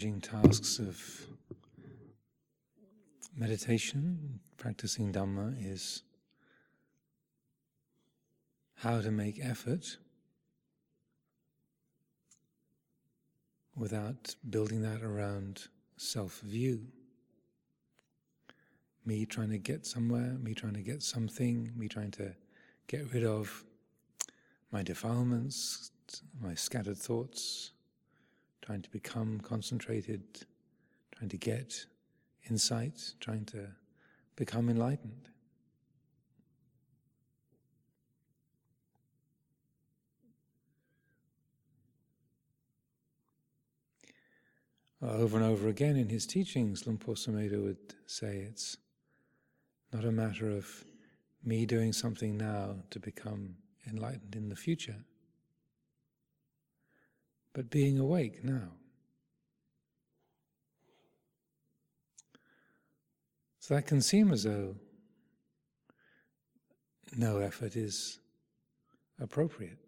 tasks of meditation, practicing Dhamma, is how to make effort without building that around self view. Me trying to get somewhere, me trying to get something, me trying to get rid of my defilements, my scattered thoughts trying to become concentrated, trying to get insight, trying to become enlightened. Uh, over and over again in his teachings, Luang Por Sumedho would say it's not a matter of me doing something now to become enlightened in the future but being awake now. So that can seem as though no effort is appropriate.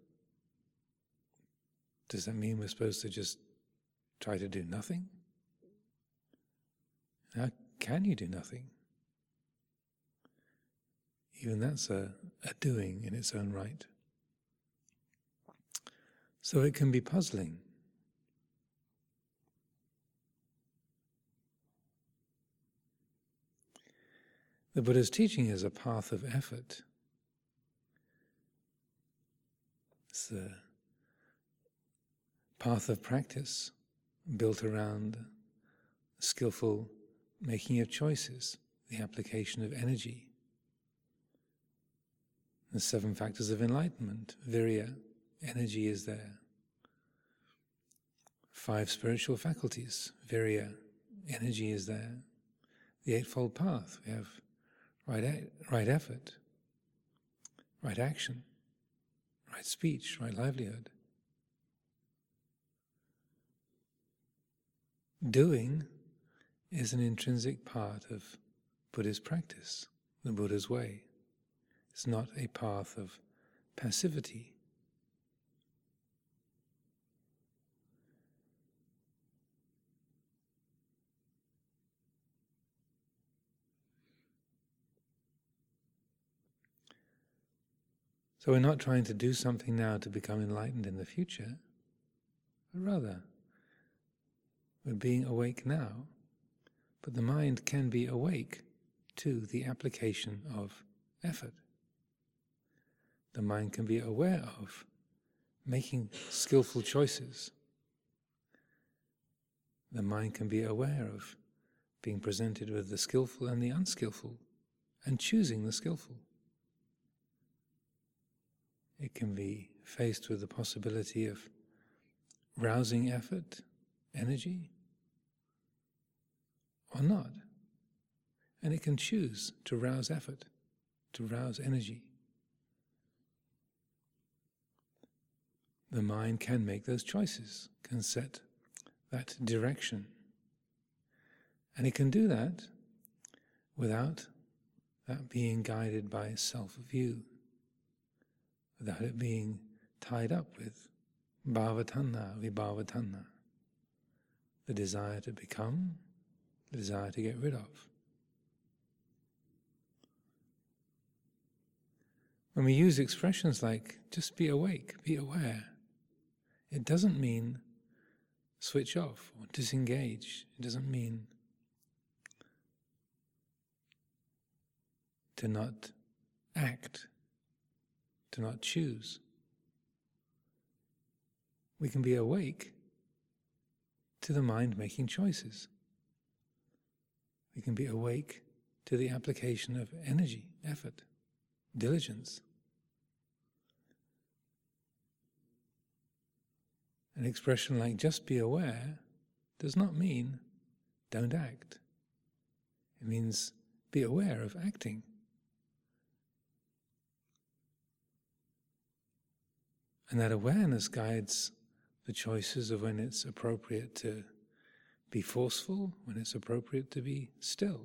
Does that mean we're supposed to just try to do nothing? How can you do nothing? Even that's a, a doing in its own right. So it can be puzzling. The Buddha's teaching is a path of effort. It's the path of practice built around skillful making of choices, the application of energy. The seven factors of enlightenment, virya, energy is there. Five spiritual faculties, virya, uh, energy is there. The Eightfold Path, we have right, right effort, right action, right speech, right livelihood. Doing is an intrinsic part of Buddhist practice, the Buddha's way. It's not a path of passivity. So we're not trying to do something now to become enlightened in the future, but rather we're being awake now, but the mind can be awake to the application of effort. The mind can be aware of making skillful choices. The mind can be aware of being presented with the skillful and the unskillful and choosing the skillful. It can be faced with the possibility of rousing effort, energy, or not. And it can choose to rouse effort, to rouse energy. The mind can make those choices, can set that direction. And it can do that without that being guided by self view without it being tied up with bhavatanha, vibhavatanha, the desire to become, the desire to get rid of. When we use expressions like just be awake, be aware, it doesn't mean switch off or disengage. It doesn't mean to not act to not choose. We can be awake to the mind making choices. We can be awake to the application of energy, effort, diligence. An expression like just be aware does not mean don't act. It means be aware of acting. And that awareness guides the choices of when it's appropriate to be forceful, when it's appropriate to be still,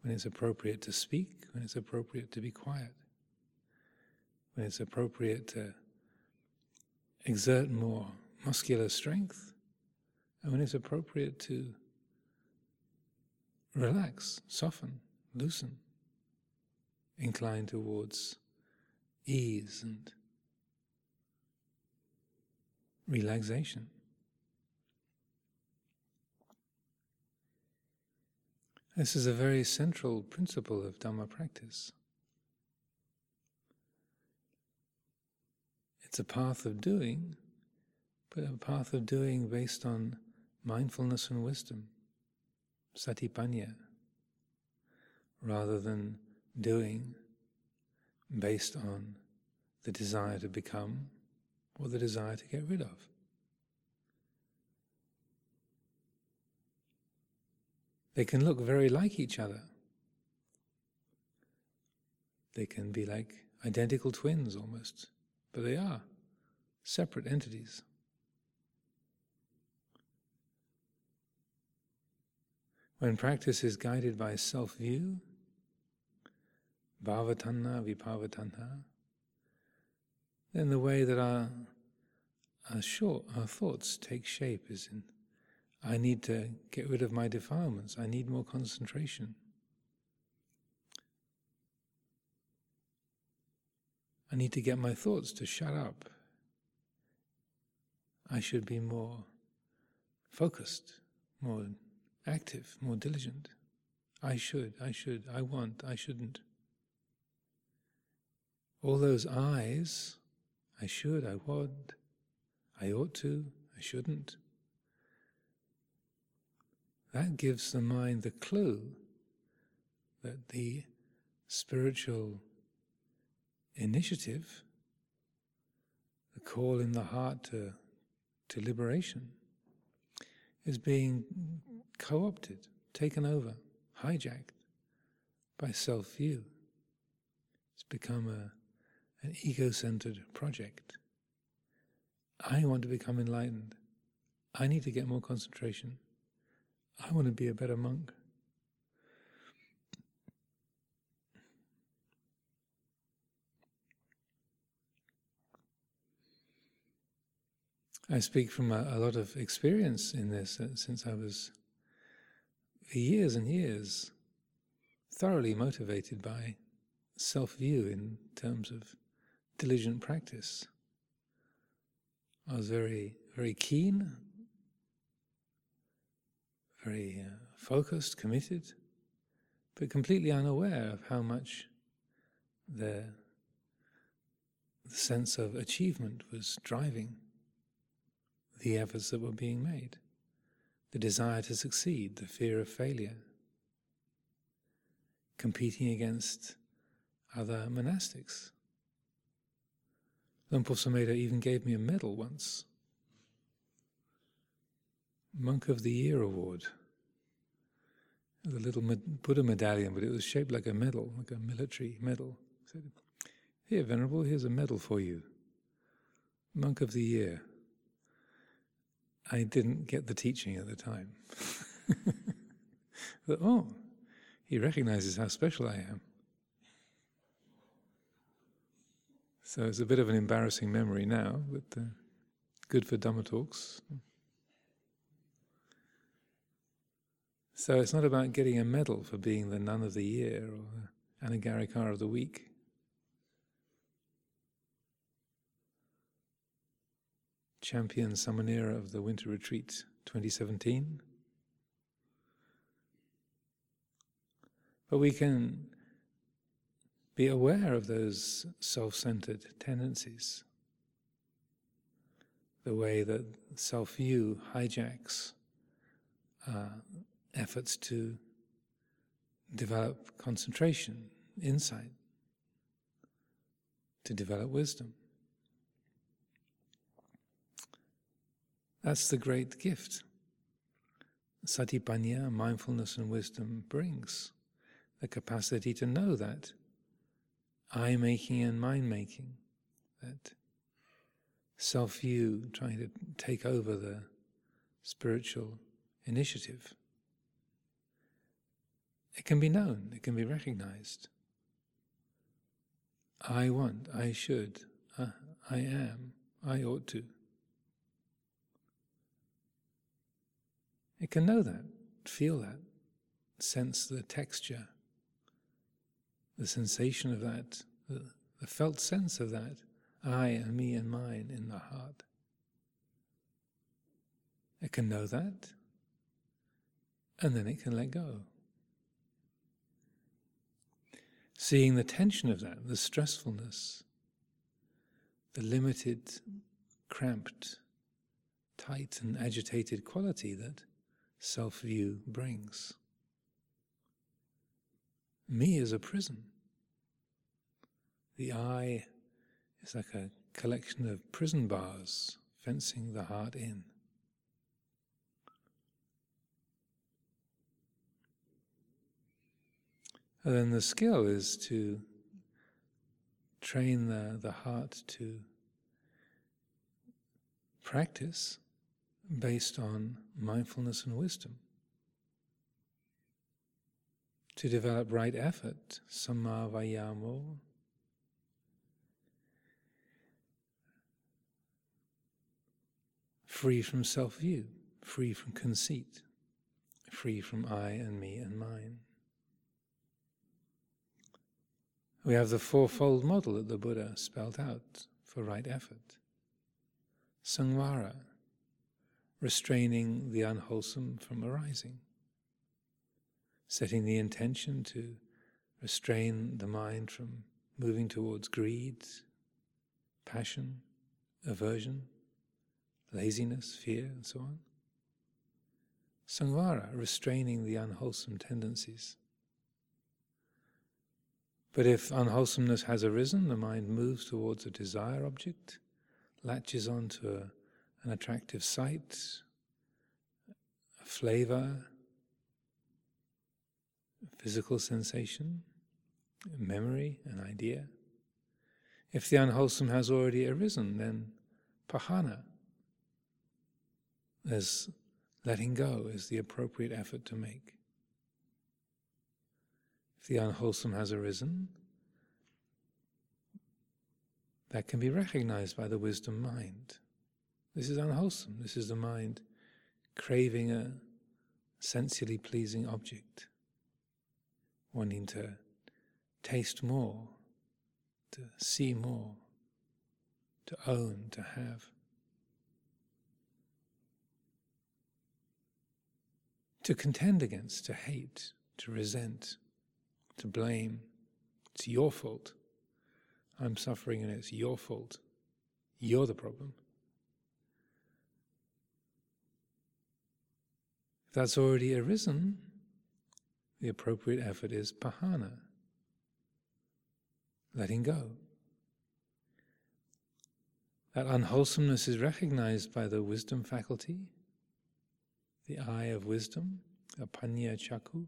when it's appropriate to speak, when it's appropriate to be quiet, when it's appropriate to exert more muscular strength, and when it's appropriate to relax, soften, loosen, incline towards ease and relaxation. This is a very central principle of Dhamma practice. It's a path of doing, but a path of doing based on mindfulness and wisdom, satipanya, rather than doing based on the desire to become or the desire to get rid of. They can look very like each other. They can be like identical twins almost, but they are separate entities. When practice is guided by self view, bhavatanha, vibhavatanha, then the way that our, our, short, our thoughts take shape is in I need to get rid of my defilements, I need more concentration. I need to get my thoughts to shut up. I should be more focused, more active, more diligent. I should, I should, I want, I shouldn't. All those I's, I should, I would, I ought to, I shouldn't, that gives the mind the clue that the spiritual initiative, the call in the heart to, to liberation, is being co opted, taken over, hijacked by self view. It's become a, an ego centered project. I want to become enlightened. I need to get more concentration. I want to be a better monk. I speak from a, a lot of experience in this uh, since I was, for years and years, thoroughly motivated by self view in terms of diligent practice. I was very, very keen, very uh, focused, committed, but completely unaware of how much the, the sense of achievement was driving the efforts that were being made, the desire to succeed, the fear of failure, competing against other monastics. Luang Por Sumedho even gave me a medal once. Monk of the Year award. The little Buddha medallion, but it was shaped like a medal, like a military medal. Said, Here, Venerable, here's a medal for you. Monk of the Year. I didn't get the teaching at the time. but, oh, he recognizes how special I am. So it's a bit of an embarrassing memory now, but uh, good for Dhamma talks. So it's not about getting a medal for being the nun of the year or the Anagarika of the week. champion Samanera of the Winter Retreat 2017. But we can be aware of those self centered tendencies, the way that self view hijacks uh, efforts to develop concentration, insight, to develop wisdom. That's the great gift. Satipanya, mindfulness and wisdom brings the capacity to know that I making and mind making, that self view trying to take over the spiritual initiative. It can be known, it can be recognized. I want, I should, uh, I am, I ought to. It can know that, feel that, sense the texture, the sensation of that, the, felt sense of that, I and me and mine in the heart. It can know that, and then it can let go. Seeing the tension of that, the stressfulness, the limited, cramped, tight, and agitated quality that self view brings. Me is a prison. The I is like a collection of prison bars fencing the heart in. And then the skill is to train the, the heart to practice based on mindfulness and wisdom. To develop right effort, samma free from self view, free from conceit, free from I and me and mine. We have the fourfold model that the Buddha spelled out for right effort. Samvara, restraining the unwholesome from arising. Setting the intention to restrain the mind from moving towards greed, passion, aversion, laziness, fear, and so on. Samvara, restraining the unwholesome tendencies. But if unwholesomeness has arisen, the mind moves towards a desire object, latches onto a, an attractive sight, a flavor, a physical sensation, a memory, an idea. If the unwholesome has already arisen, then pahana, there's letting go is the appropriate effort to make. If the unwholesome has arisen, that can be recognized by the wisdom mind. This is unwholesome. This is the mind craving a sensually pleasing object, wanting to taste more, to see more, to own, to have. To contend against, to hate, to resent to blame. It's your fault. I'm suffering and it's your fault. You're the problem. If that's already arisen, the appropriate effort is pahana, letting go. That unwholesomeness is recognized by the wisdom faculty, the eye of wisdom, apanya chaku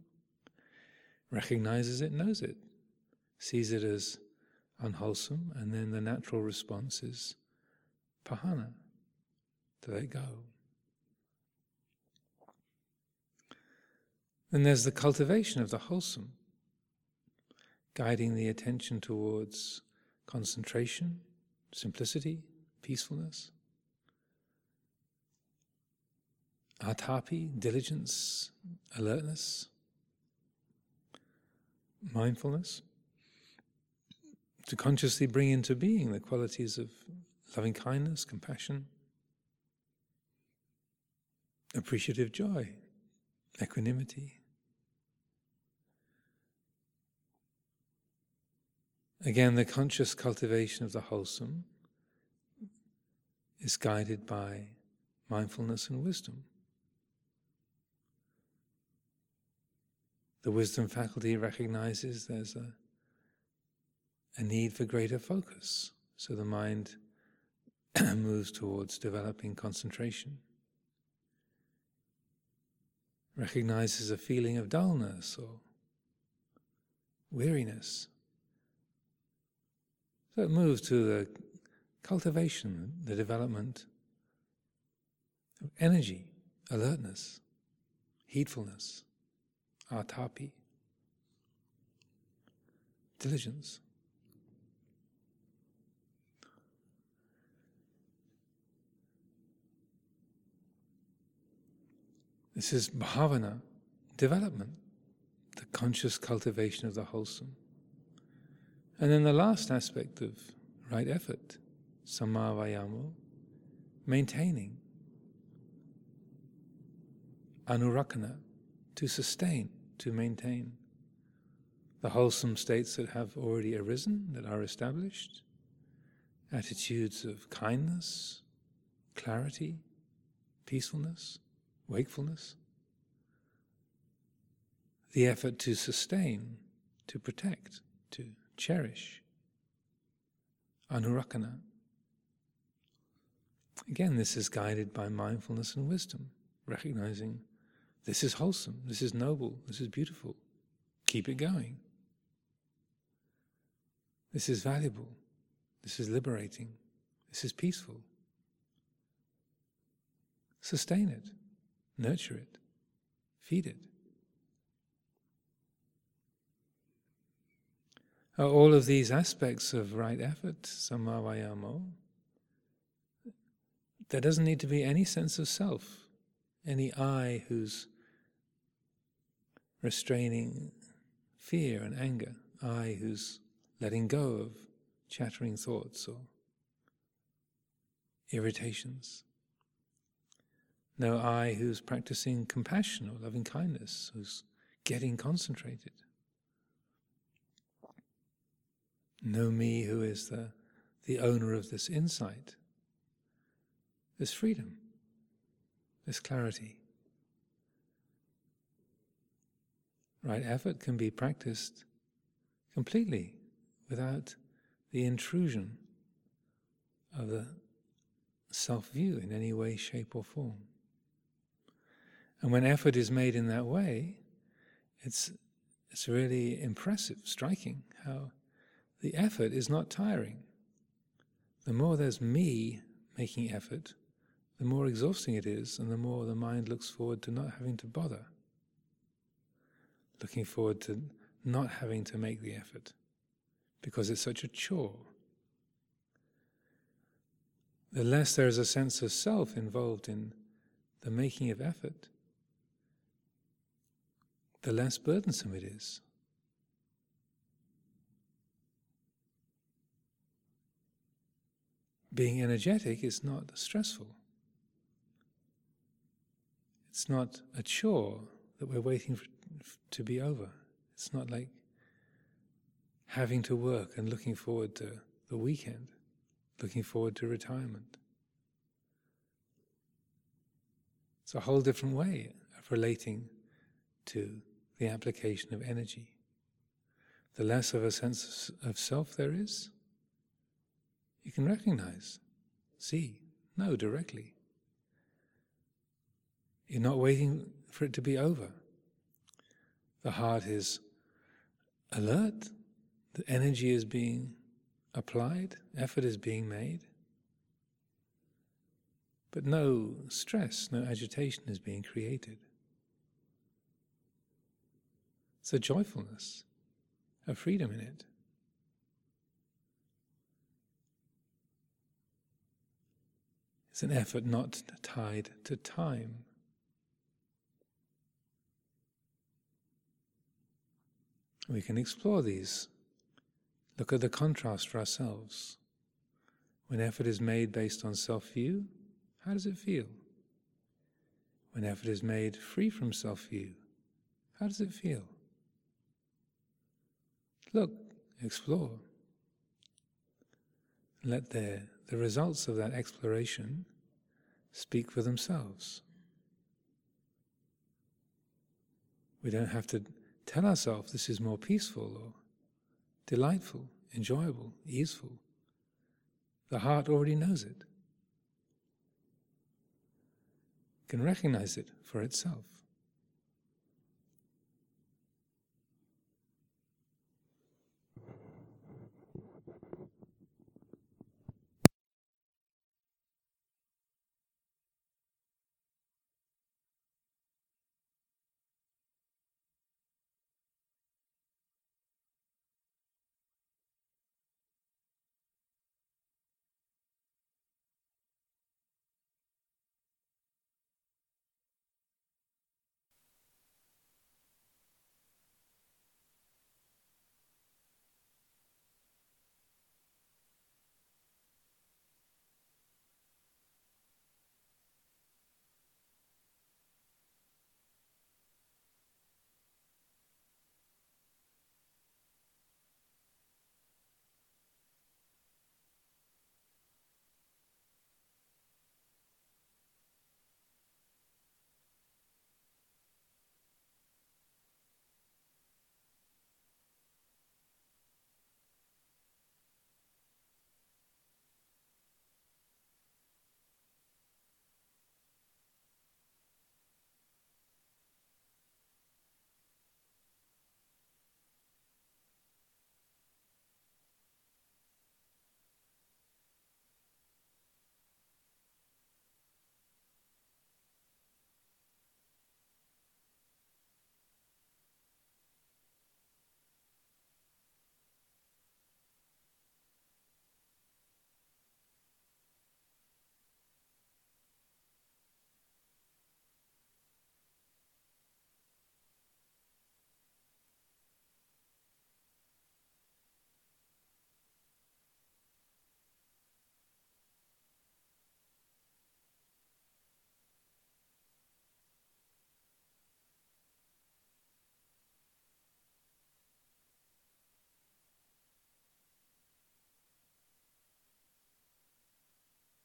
recognizes it, knows it, sees it as unwholesome, and then the natural response is pahana, to let go. Then there's the cultivation of the wholesome, guiding the attention towards concentration, simplicity, peacefulness. Atapi, diligence, alertness mindfulness, to consciously bring into being the qualities of loving kindness, compassion, appreciative joy, equanimity. Again, the conscious cultivation of the wholesome is guided by mindfulness and wisdom. The wisdom faculty recognizes there's a, a need for greater focus, so the mind moves towards developing concentration. Recognizes a feeling of dullness or weariness. So it moves to the cultivation, the development of energy, alertness, heedfulness atapi, diligence. This is bhavana, development, the conscious cultivation of the wholesome. And then the last aspect of right effort, samavayamo, maintaining, anurakkhana, to sustain, to maintain the wholesome states that have already arisen, that are established, attitudes of kindness, clarity, peacefulness, wakefulness. The effort to sustain, to protect, to cherish. Anurakkhana. Again, this is guided by mindfulness and wisdom, recognizing this is wholesome, this is noble, this is beautiful. Keep it going. This is valuable, this is liberating, this is peaceful. Sustain it, nurture it, feed it. Are all of these aspects of right effort, samavayamo, there doesn't need to be any sense of self, any I who's restraining fear and anger, I who's letting go of chattering thoughts or irritations. No I who's practicing compassion or loving kindness, who's getting concentrated. no me who is the, the owner of this insight, this freedom, this clarity. Right effort can be practiced completely without the intrusion of the self view in any way, shape, or form. And when effort is made in that way, it's, it's really impressive, striking how the effort is not tiring. The more there's me making effort, the more exhausting it is, and the more the mind looks forward to not having to bother. Looking forward to not having to make the effort because it's such a chore. The less there is a sense of self involved in the making of effort, the less burdensome it is. being energetic is not stressful. It's not a chore that we're waiting for, to be over. It's not like having to work and looking forward to the weekend, looking forward to retirement. It's a whole different way of relating to the application of energy. The less of a sense of self there is, you can recognize, see, know directly. You're not waiting for it to be over. The heart is alert, the energy is being applied, effort is being made. But no stress, no agitation is being created. It's a joyfulness, a freedom in it. It's an effort not tied to time. We can explore these. Look at the contrast for ourselves. When effort is made based on self view, how does it feel? When effort is made free from self view, how does it feel? Look, explore. Let the, the results of that exploration speak for themselves. We don't have to tell ourselves this is more peaceful or delightful, enjoyable, easeful. The heart already knows it, can recognize it for itself.